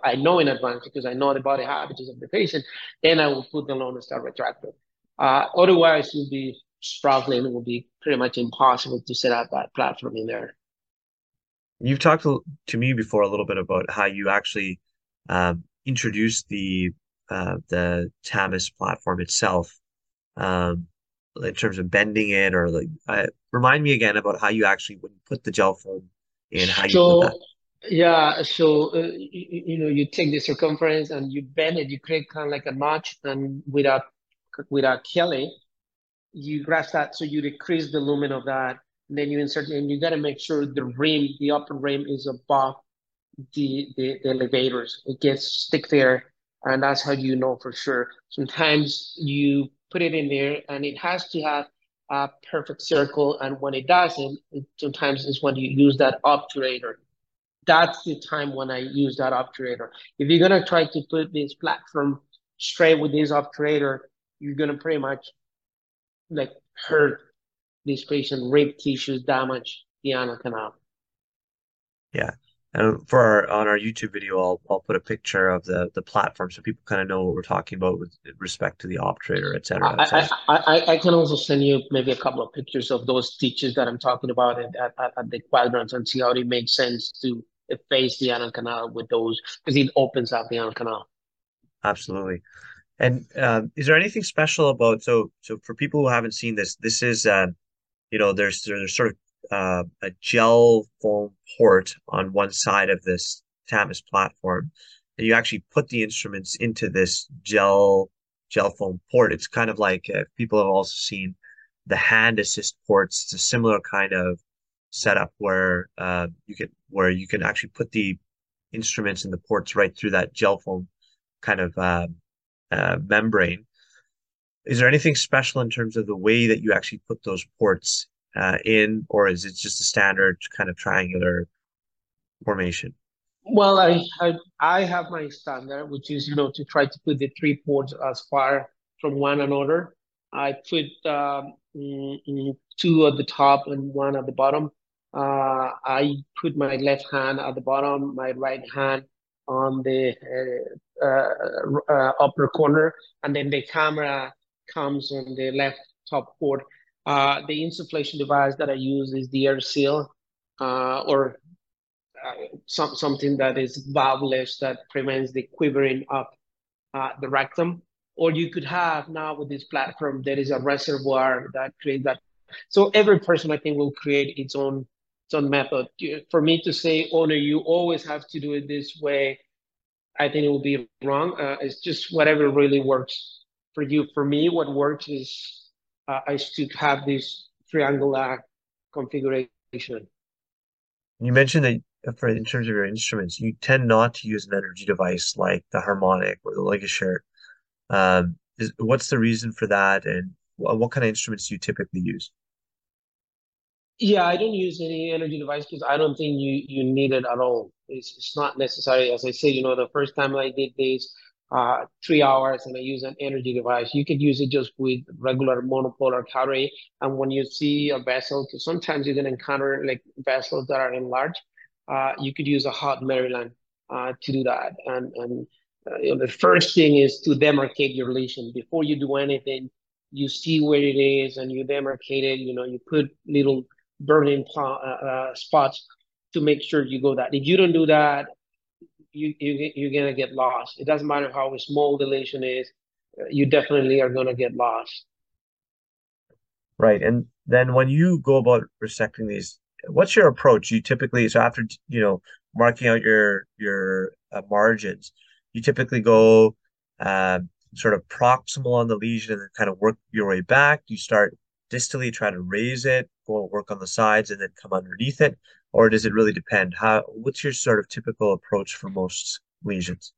I know in advance because I know about the habits of the patient, then I will put the Lone Star retractor. Uh, otherwise, you'll be struggling. It will be pretty much impossible to set up that platform in there. You've talked to me before a little bit about how you actually um, introduce the uh, the TAMIS platform itself um, in terms of bending it or like uh, remind me again about how you actually would put the gel foam in how you so, put that. Yeah, so uh, you, you, know you take the circumference and you bend it, you create kind of like a notch, and without without killing, you grasp that so you decrease the lumen of that. And then you insert, and you got to make sure the rim, the upper rim, is above the, the, the elevators. It gets stick there, and that's how you know for sure. Sometimes you put it in there, and it has to have a perfect circle, and when it doesn't, it, sometimes it's when you use that obturator. That's the time when I use that obturator. If you're gonna try to put this platform straight with this obturator, you're gonna pretty much like hurt this patient, rib tissues, damage the anal canal. Yeah, and for our on our YouTube video, I'll I'll put a picture of the the platform so people kind of know what we're talking about with respect to the obturator, et cetera. Et cetera. I, I, I, can also send you maybe a couple of pictures of those stitches that I'm talking about at, at, at the quadrants and see how it makes sense to face the anal canal with those because it opens up the anal canal. Absolutely. And um, is there anything special about so so for people who haven't seen this, this is uh, you know there's there's sort of uh, a gel foam port on one side of this TAMIS platform, and you actually put the instruments into this gel gel foam port. It's kind of like uh, people have also seen the hand assist ports. It's a similar kind of setup where uh, you can where you can actually put the instruments and the ports right through that gel foam kind of uh, uh, membrane. Is there anything special in terms of the way that you actually put those ports uh, in, or is it just a standard kind of triangular formation? Well, I, I I have my standard, which is you know to try to put the three ports as far from one another. I put um, mm, mm, two at the top and one at the bottom. Uh, I put my left hand at the bottom, my right hand on the uh, uh, uh upper corner, and then the camera comes on the left top port. Uh, the insufflation device that I use is the AirSeal, uh, or some, something that is valveless that prevents the quivering of the rectum. Or you could have now with this platform, there is a reservoir that creates that. So every person, I think, will create its own its own method. For me to say, no, you always have to do it this way, I think it will be wrong. Uh, it's just whatever really works for you. For me, what works is uh, I should have this triangular configuration. You mentioned that for in terms of your instruments, you tend not to use an energy device like the harmonic or the LigaSure. Um, is, what's the reason for that, and what, what kind of instruments do you typically use? Yeah, I don't use any energy device because I don't think you you need it at all. It's it's not necessary. As I say, you know, the first time I did this, uh, three hours and I use an energy device. You could use it just with regular monopolar cautery. And when you see a vessel, because sometimes you can encounter like vessels that are enlarged, uh, you could use a hot Maryland uh, to do that. And and uh, you know, the first thing is to demarcate your lesion before you do anything. You see where it is and you demarcate it. You know, you put little burning uh, uh, spots to make sure you go that. If you don't do that, you, you you're gonna get lost. It doesn't matter how small the lesion is, you definitely are gonna get lost. Right, and then when you go about resecting these, what's your approach? You typically so after you know marking out your your uh, margins, you typically go uh, sort of proximal on the lesion and then kind of work your way back. You start distally, try to raise it, go work on the sides, and then come underneath it or does it really depend? How what's your sort of typical approach for most lesions?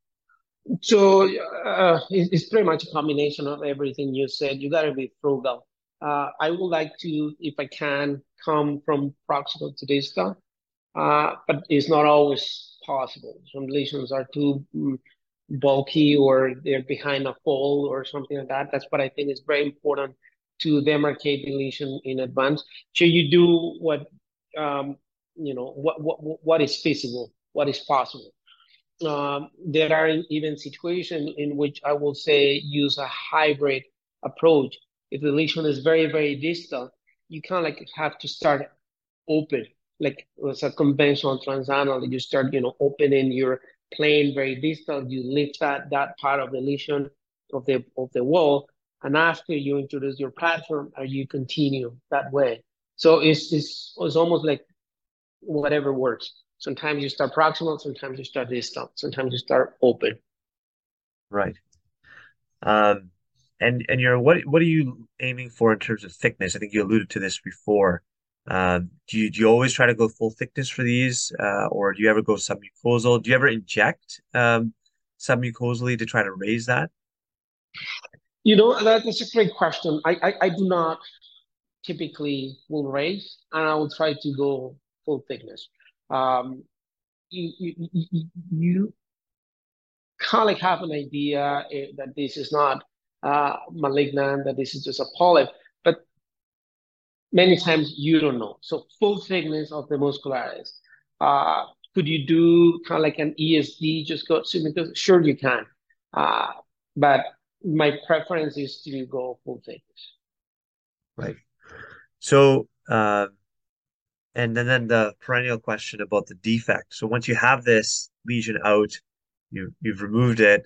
So uh, it's pretty much a combination of everything you said. You got to be frugal. Uh, I would like to, if I can, come from proximal to distal, uh, but it's not always possible. Some lesions are too mm, bulky or they're behind a fold or something like that. That's what I think is very important to demarcate the lesion in advance. So you do what um, you know what what what is feasible, what is possible. Um, there are even situations in which I will say use a hybrid approach. If the lesion is very very distal, you kind of like have to start open, like it's a conventional transanal. You start you know opening your plane very distal. You lift that that part of the lesion of the of the wall, and after you introduce your platform, are you continue that way. So it's, it's, it's almost like whatever works. Sometimes you start proximal, sometimes you start distal, sometimes you start open. Right. Um, and and you're what what are you aiming for in terms of thickness? I think you alluded to this before. Um, do you do you always try to go full thickness for these, uh, or do you ever go submucosal? Do you ever inject um, submucosally to try to raise that? You know, that's a great question. I, I, I do not typically will raise, and I will try to go full thickness. Um, you, you, you, kind of have an idea eh, that this is not uh, malignant, that this is just a polyp, but many times you don't know. So full thickness of the muscularis. Uh, could you do kind of like an ESD, just go submucosal? Sure, you can. Uh, but my preference is to go full thickness. Right. So, uh, and then, then the perennial question about the defect. So once you have this lesion out, you you've removed it.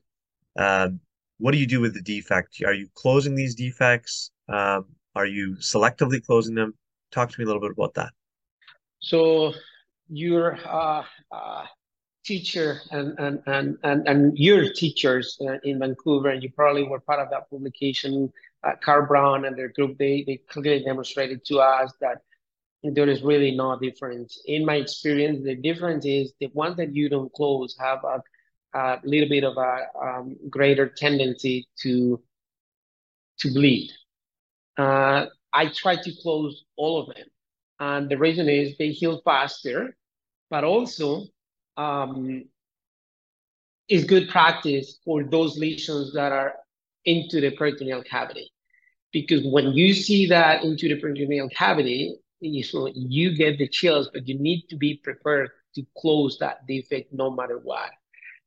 Um, what do you do with the defect? Are you closing these defects? Um, are you selectively closing them? Talk to me a little bit about that. So your uh, uh, teacher and, and, and, and, and your teachers uh, in Vancouver, and you probably were part of that publication, uh, Carl Brown and their group, they, they clearly demonstrated to us that there is really no difference. In my experience, the difference is the ones that you don't close have a, a little bit of a um, greater tendency to to bleed. Uh, I try to close all of them, and the reason is they heal faster, but also um, is good practice for those lesions that are into the peritoneal cavity. Because when you see that into the peritoneal cavity, so you get the chills, but you need to be prepared to close that defect no matter what.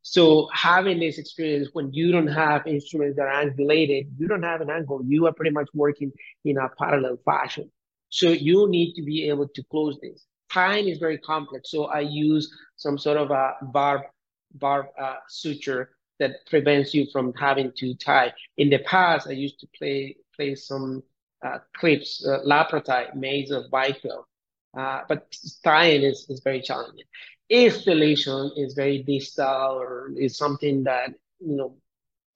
So having this experience when you don't have instruments that are angulated, you don't have an angle, you are pretty much working in a parallel fashion. So you need to be able to close this. Tying is very complex. So I use some sort of a barb, barb uh, suture that prevents you from having to tie. In the past, I used to play play some clips, uh, Lapra-Ty made of bifill. Uh, but tying is, is very challenging. If the lesion is very distal or is something that, you know,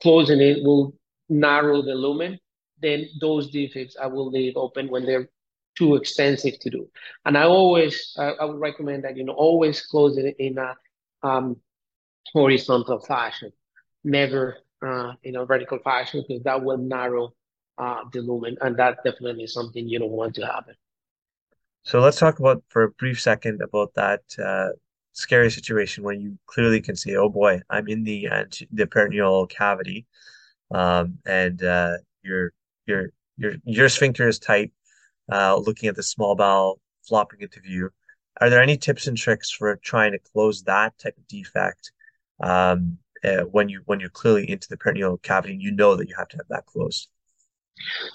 closing it will narrow the lumen, then those defects I will leave open when they're too extensive to do. And I always, I, I would recommend that, you know, always close it in a um, horizontal fashion, never uh, in a vertical fashion, because that will narrow uh, the lumen, and that definitely is something you don't want to happen. So let's talk about for a brief second about that uh, scary situation where you clearly can see, oh boy, I'm in the uh, the peritoneal cavity, um, and uh, your your your your sphincter is tight. Uh, looking at the small bowel flopping into view. Are there any tips and tricks for trying to close that type of defect um, uh, when you when you're clearly into the peritoneal cavity? and You know that you have to have that closed.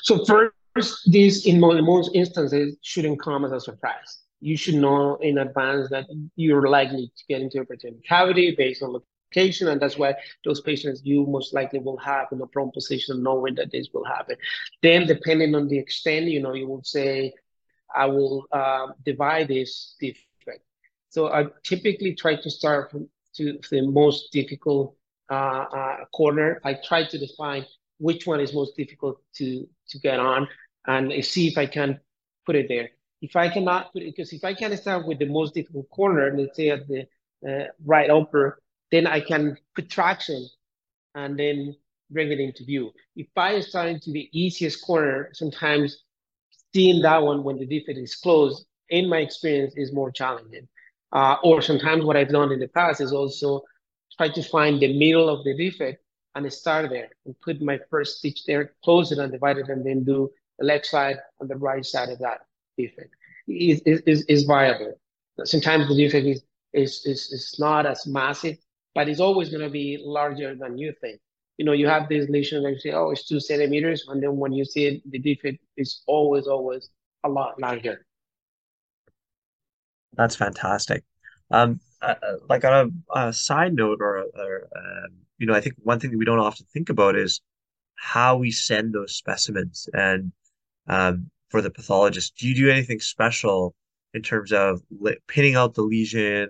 So first, this in most instances shouldn't come as a surprise. You should know in advance that you're likely to get into a peritoneal cavity based on location, and that's why those patients you most likely will have in a prone position, knowing that this will happen. Then, depending on the extent, you know, you will say, I will uh, divide this defect. So I typically try to start from to the most difficult uh, uh, corner. I try to define which one is most difficult to to get on and see if I can put it there. If I cannot put it, because if I can start with the most difficult corner, let's say at the uh, right upper, then I can put traction and then bring it into view. If I start into the easiest corner, sometimes seeing that one when the defect is closed, in my experience, is more challenging. Uh, or sometimes what I've done in the past is also try to find the middle of the defect and start there and put my first stitch there, close it and divide it, and then do the left side and the right side of that defect. Is is is viable. Sometimes the defect is is is, is not as massive, but it's always going to be larger than you think. You know, you have this lesion that you say, oh, it's two centimeters, and then when you see it, the defect is always always a lot larger. That's fantastic. Um, uh, uh like on a, a, side note, or, or um, you know, I think one thing that we don't often think about is how we send those specimens. And um, for the pathologist, do you do anything special in terms of pinning out the lesion,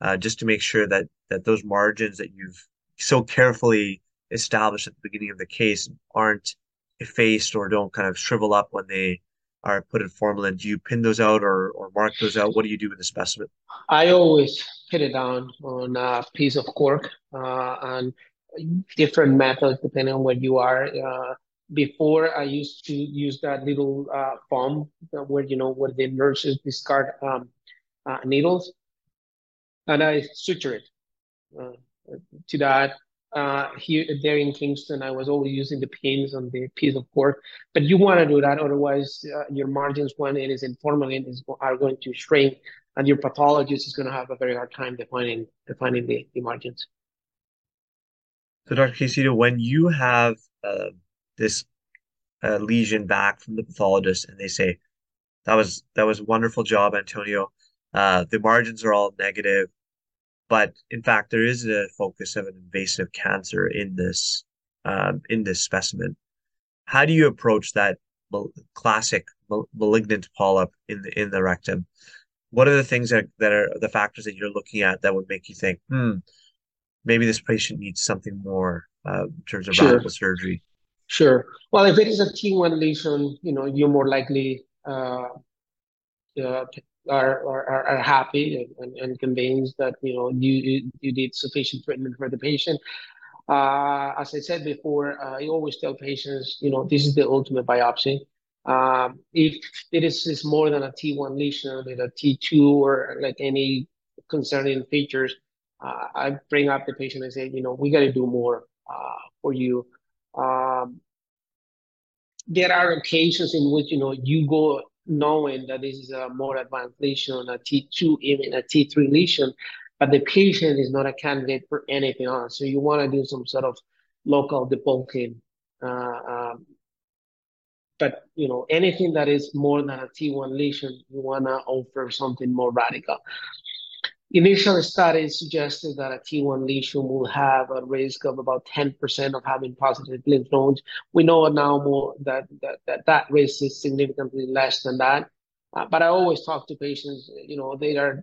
uh, just to make sure that that those margins that you've so carefully established at the beginning of the case aren't effaced or don't kind of shrivel up when they are put in formalin? Do you pin those out or, or mark those out? What do you do with the specimen? I always put it down on a piece of cork uh, and different methods depending on where you are. Uh, before I used to use that little uh, foam where you know where the nurses discard um, uh, needles, and I suture it uh, to that uh, here there in Kingston, I was always using the pins on the piece of cork. But you want to do that, otherwise uh, your margins when it is in formalin is are going to shrink, and your pathologist is going to have a very hard time defining defining the, the margins. So, Dr. Caicedo, when you have uh, this lesion back from the pathologist, and they say that was that was a wonderful job, Antonio. Uh, the margins are all negative but in fact, there is a focus of an invasive cancer in this um, in this specimen. How do you approach that classic malignant polyp in the in the rectum? What are the things that, that are the factors that you're looking at that would make you think, hmm, maybe this patient needs something more uh, in terms of sure. radical surgery? Sure. Well, if it is a T1 lesion, you know, you're more likely uh, uh, are, are are happy and, and convinced that you know you you did sufficient treatment for the patient. Uh, as I said before, uh, I always tell patients, you know, this is the ultimate biopsy. Um, if it is, is more than a T1 lesion, with a T2 or like any concerning features, uh, I bring up the patient and say, you know, we got to do more uh, for you. Um, there are occasions in which you know you go knowing that this is a more advanced lesion, a T2, even a T3 lesion, but the patient is not a candidate for anything else. So you want to do some sort of local debulking. Uh, um, but you know anything that is more than a T1 lesion, you want to offer something more radical. Initial studies suggested that a T1 lesion will have a risk of about 10% of having positive lymph nodes. We know now more that that, that, that risk is significantly less than that. Uh, but I always talk to patients, you know, they are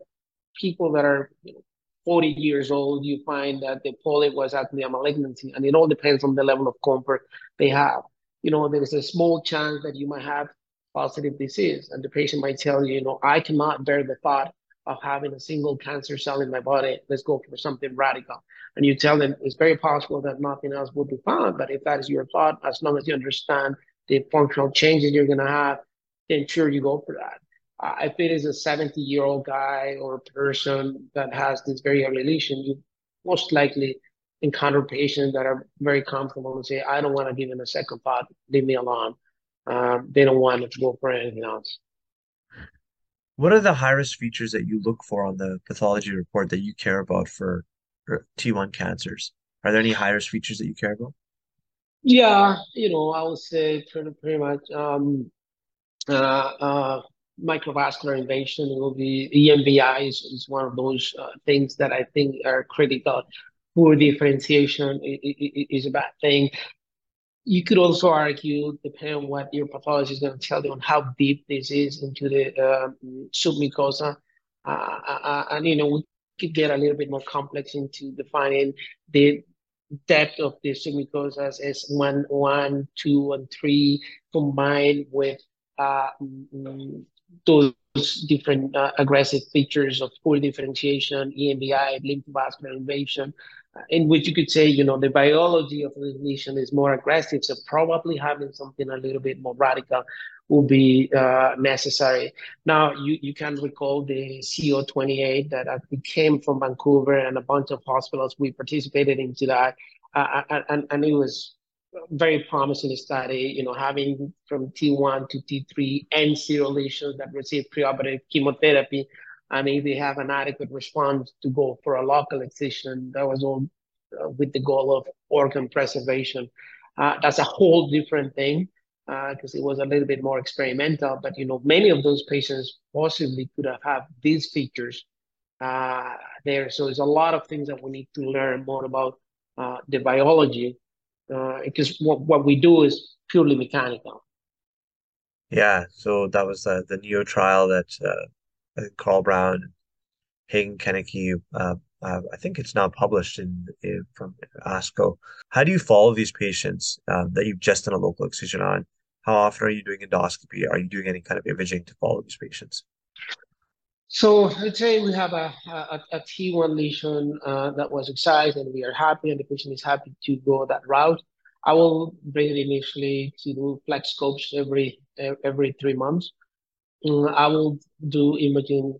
people that are you know, 40 years old, you find that the polyp was actually a malignancy, and it all depends on the level of comfort they have. You know, there is a small chance that you might have positive disease, and the patient might tell you, you know, I cannot bear the thought of having a single cancer cell in my body. Let's go for something radical. And you tell them it's very possible that nothing else will be found. But if that is your thought, as long as you understand the functional changes you're going to have, then sure you go for that. Uh, if it is a 70 year old guy or person that has this very early lesion, you most likely encounter patients that are very comfortable and say, I don't want to give him a second thought, leave me alone. Um, they don't want to go for anything else. What are the high risk features that you look for on the pathology report that you care about for, for T1 cancers? Are there any high risk features that you care about? Yeah, you know, I would say pretty, pretty much um, uh, uh, microvascular invasion will be EMVI is, is one of those uh, things that I think are critical. Poor differentiation is a bad thing you could also argue, depending on what your pathologist is going to tell you on how deep this is into the um, submucosa. Uh, uh, and, you know, we could get a little bit more complex into defining the depth of the submucosas as one, one, two, and three combined with uh, those different uh, aggressive features of poor differentiation, EMVI, lymphovascular invasion, in which you could say, you know, the biology of lesion is more aggressive, so probably having something a little bit more radical will be uh, necessary. Now, you, you can recall the CO28 that came from Vancouver and a bunch of hospitals. We participated into that, uh, and, and it was very promising study, you know, having from T1 to T3 and zero lesions that received preoperative chemotherapy and if they have an adequate response to go for a local excision, that was all uh, with the goal of organ preservation. Uh, that's a whole different thing because uh, it was a little bit more experimental. But you know, many of those patients possibly could have had these features uh, there. So there's a lot of things that we need to learn more about uh, the biology because what, what we do is purely mechanical. Yeah, so that was the the Neo trial that uh, Carl Brown, Hagen Kennecke. Uh, uh, I think it's now published in, in, from ASCO. How do you follow these patients um, that you've just done a local excision on? How often are you doing endoscopy? Are you doing any kind of imaging to follow these patients? So let's say we have a, a, a T1 lesion uh, that was excised and we are happy and the patient is happy to go that route. I will bring it initially to do flex scopes every every three months. Mm, I will do imaging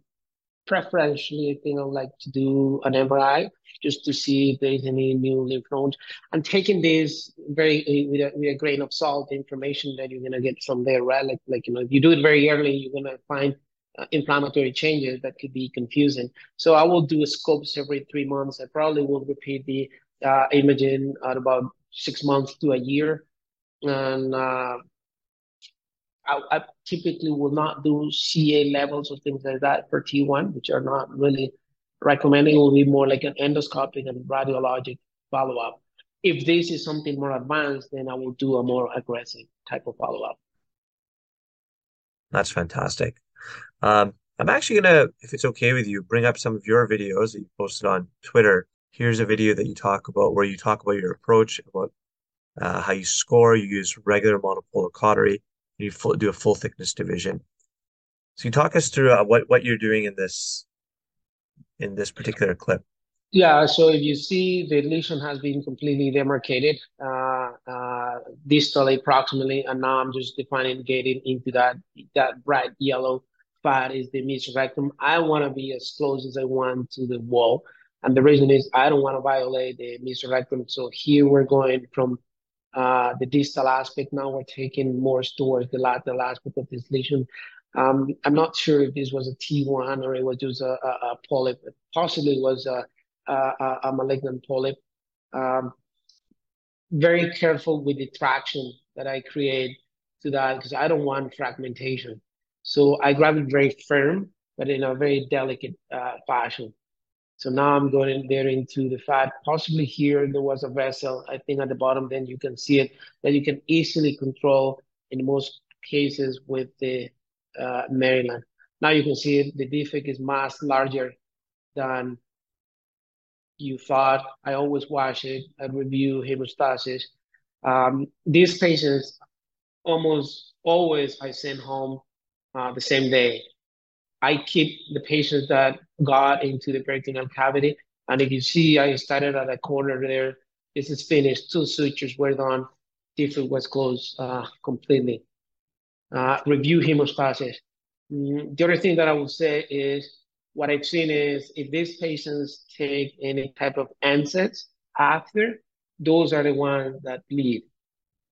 preferentially. I think I would like to do an MRI just to see if there's any new lymph nodes. And taking this very eh, with a, with a grain of salt, information that you're gonna get from there, right? Like like you know, if you do it very early, you're gonna find uh, inflammatory changes that could be confusing. So I will do scopes every three months. I probably will repeat the uh, imaging at about six months to a year. And uh, I, I, typically will not do CEA levels or things like that for T1, which are not really recommending. It will be more like an endoscopic and radiologic follow up. If this is something more advanced, then I will do a more aggressive type of follow up. That's fantastic. Um, I'm actually going to, if it's okay with you, bring up some of your videos that you posted on Twitter. Here's a video that you talk about where you talk about your approach, about uh, how you score. You use regular monopolar cautery you do a full thickness division. So you talk us through uh, what what you're doing in this in this particular clip. Yeah, so if you see the lesion has been completely demarcated uh, uh, distally approximately, and now I'm just defining getting into that that bright yellow fat is the mesorectum. I want to be as close as I want to the wall, and the reason is I don't want to violate the mesorectum. So here we're going from the distal aspect. Now we're taking more towards the lateral aspect of this lesion. Um, I'm not sure if this was a T1 or it was just a, polyp. Possibly was a a, a malignant polyp. Um, very careful with the traction that I create to that because I don't want fragmentation. So I grab it very firm, but in a very delicate uh, fashion. So now I'm going there into the fat. Possibly here there was a vessel, I think at the bottom, then you can see it, that you can easily control in most cases with the uh, Maryland. Now you can see it, the defect is much larger than you thought. I always watch it. I review hemostasis. Um, these patients, almost always, I send home uh, the same day. I keep the patients that got into the peritoneal cavity. And if you see, I started at a corner there. This is finished. Two sutures were done. Defect was closed uh, completely. Uh, review hemostasis. Mm, the other thing that I would say is what I've seen is if these patients take any type of NSAIDs after, those are the ones that bleed.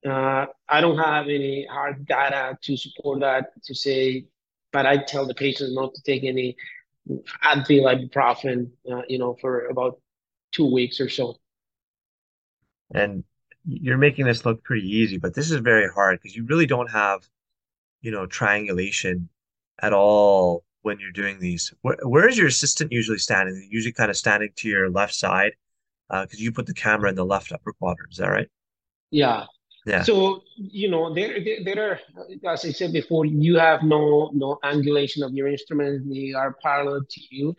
Uh, I don't have any hard data to support that to say, but I tell the patients not to take any Advil, ibuprofen, uh, you know, for about two weeks or so. And you're making this look pretty easy, but this is very hard because you really don't have, you know, triangulation at all when you're doing these. Where, where is your assistant usually standing? Usually kind of standing to your left side because uh, you put the camera in the left upper quadrant. Is that right? Yeah. Yeah. So you know there, there are as I said before you have no no angulation of your instruments they are parallel to you.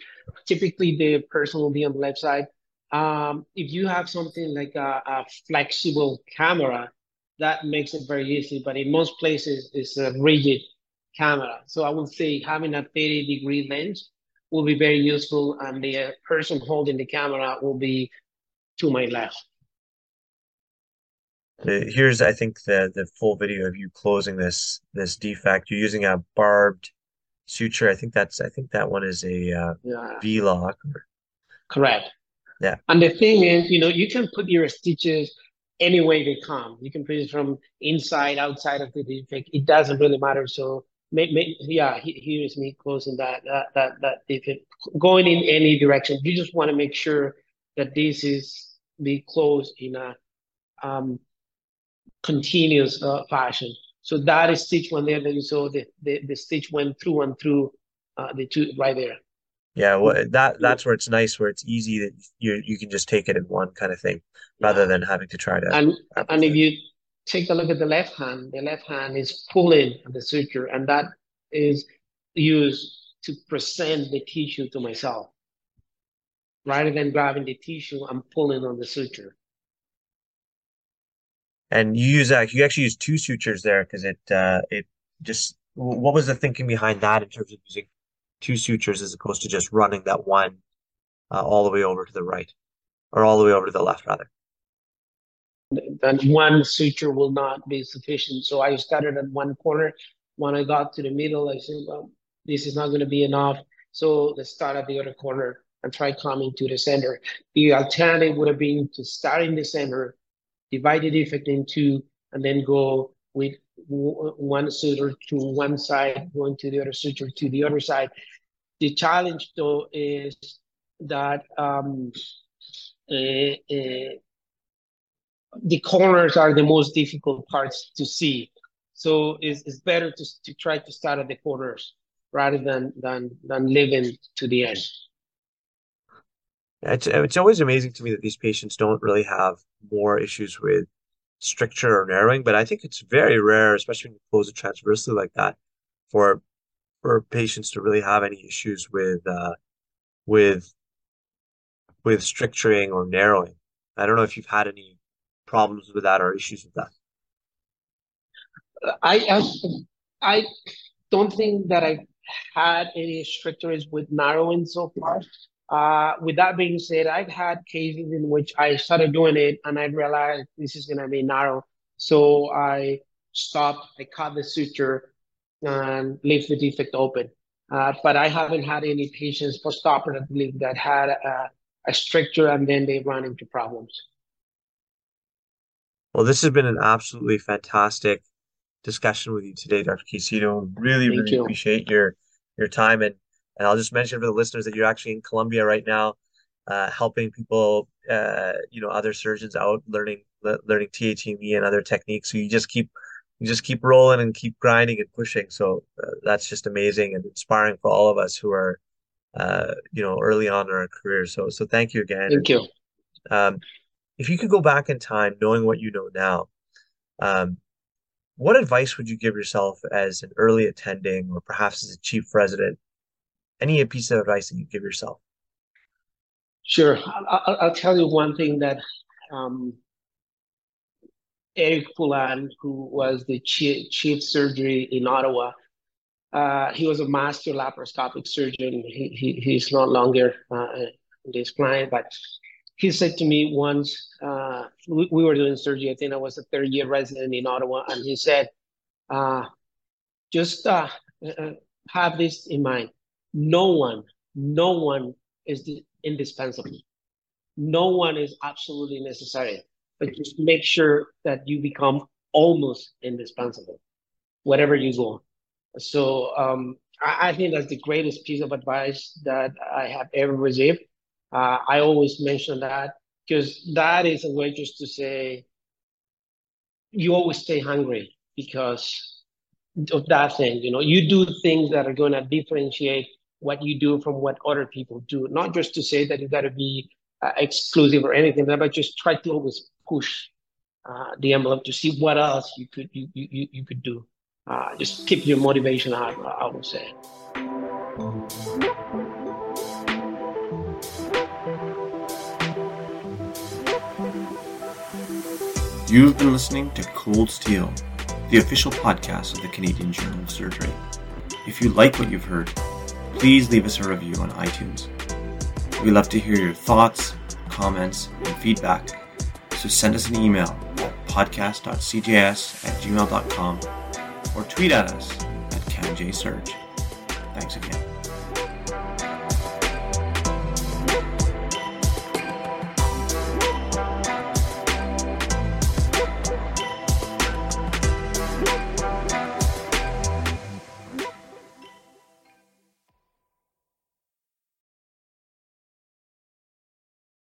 Typically the person will be on the left side. Um, if you have something like a, a flexible camera, that makes it very easy. But in most places it's a rigid camera. So I would say having a 30 degree lens will be very useful and the person holding the camera will be to my left. Here's, I think, the the full video of you closing this this defect. You're using a barbed suture. I think that's I think that one is a uh, yeah. V-Loc. Correct. Yeah. And the thing is, you know, you can put your stitches any way they come. You can put it from inside, outside of the defect. It doesn't really matter. So yeah, he, here's me closing that, that, that, that it going in any direction, you just want to make sure that this is be closed in a um, continuous uh, fashion. So that is stitch one there that you saw the, the, the stitch went through and through uh, the two right there. Yeah, well, that that's where it's nice, where it's easy that you you can just take it in one kind of thing, rather yeah. than having to try to. And and if you take a look at the left hand. The left hand is pulling the suture, and that is used to present the tissue to myself. Rather than grabbing the tissue, I'm pulling on the suture. And you use that. You actually use two sutures there because it uh, it just. What was the thinking behind that in terms of using two sutures as opposed to just running that one uh, all the way over to the right, or all the way over to the left, rather? then one suture will not be sufficient. So I started at one corner. When I got to the middle, I said, well, this is not going to be enough. So let's start at the other corner and try coming to the center. The alternative would have been to start in the center, divide the defect in two, and then go with one suture to one side, going to the other suture to the other side. The challenge, though, is that um, uh, uh, the corners are the most difficult parts to see. So it's, it's better to, to try to start at the corners rather than than than living to the end. It's it's always amazing to me that these patients don't really have more issues with stricture or narrowing, but I think it's very rare, especially when you close it transversely like that, for for patients to really have any issues with uh, with with stricturing or narrowing. I don't know if you've had any problems with that or issues with that? I I, I don't think that I've had any strictures with narrowing so far. Uh, with that being said, I've had cases in which I started doing it and I realized this is going to be narrow. So I stopped, I cut the suture and leave the defect open. Uh, but I haven't had any patients postoperatively that had a, a stricture and then they run into problems. Well, this has been an absolutely fantastic discussion with you today, Dr. Caicedo. Really, Thank really you. appreciate your your time and and I'll just mention for the listeners that you're actually in Colombia right now, uh, helping people, uh, you know, other surgeons out learning learning TATME and other techniques. So you just keep you just keep rolling and keep grinding and pushing. So uh, that's just amazing and inspiring for all of us who are, uh, you know, early on in our career. So so thank you again. Thank you. Um, if you could go back in time, knowing what you know now, um, what advice would you give yourself as an early attending or perhaps as a chief resident? Any piece of advice that you give yourself? Sure. I'll, I'll tell you one thing that um, Eric Poulin, who was the chief, chief surgery in Ottawa, uh, he was a master laparoscopic surgeon. He, he he's no longer uh, this client, but he said to me once, uh, we, we, were doing surgery. I think I was a third year resident in Ottawa, and he said, uh, just uh, uh, have this in mind. No one, no one is indispensable. No one is absolutely necessary but just make sure that you become almost indispensable, whatever you go. So um, I, I, think that's the greatest piece of advice that I have ever received. Uh, I always mention that because that is a way just to say you always stay hungry because of that thing. You know, you do things that are going to differentiate what you do from what other people do. Not just to say that you got to be uh, exclusive or anything, but just try to always push uh, the envelope to see what else you could you you, you could do. Uh, just keep your motivation high, I would say. You've been listening to Cold Steel, the official podcast of the Canadian Journal of Surgery. If you like what you've heard, please leave us a review on iTunes. We love to hear your thoughts, comments, and feedback so send us an email at podcast.cjs at gmail.com or tweet at us at CanJSurge. Thanks again.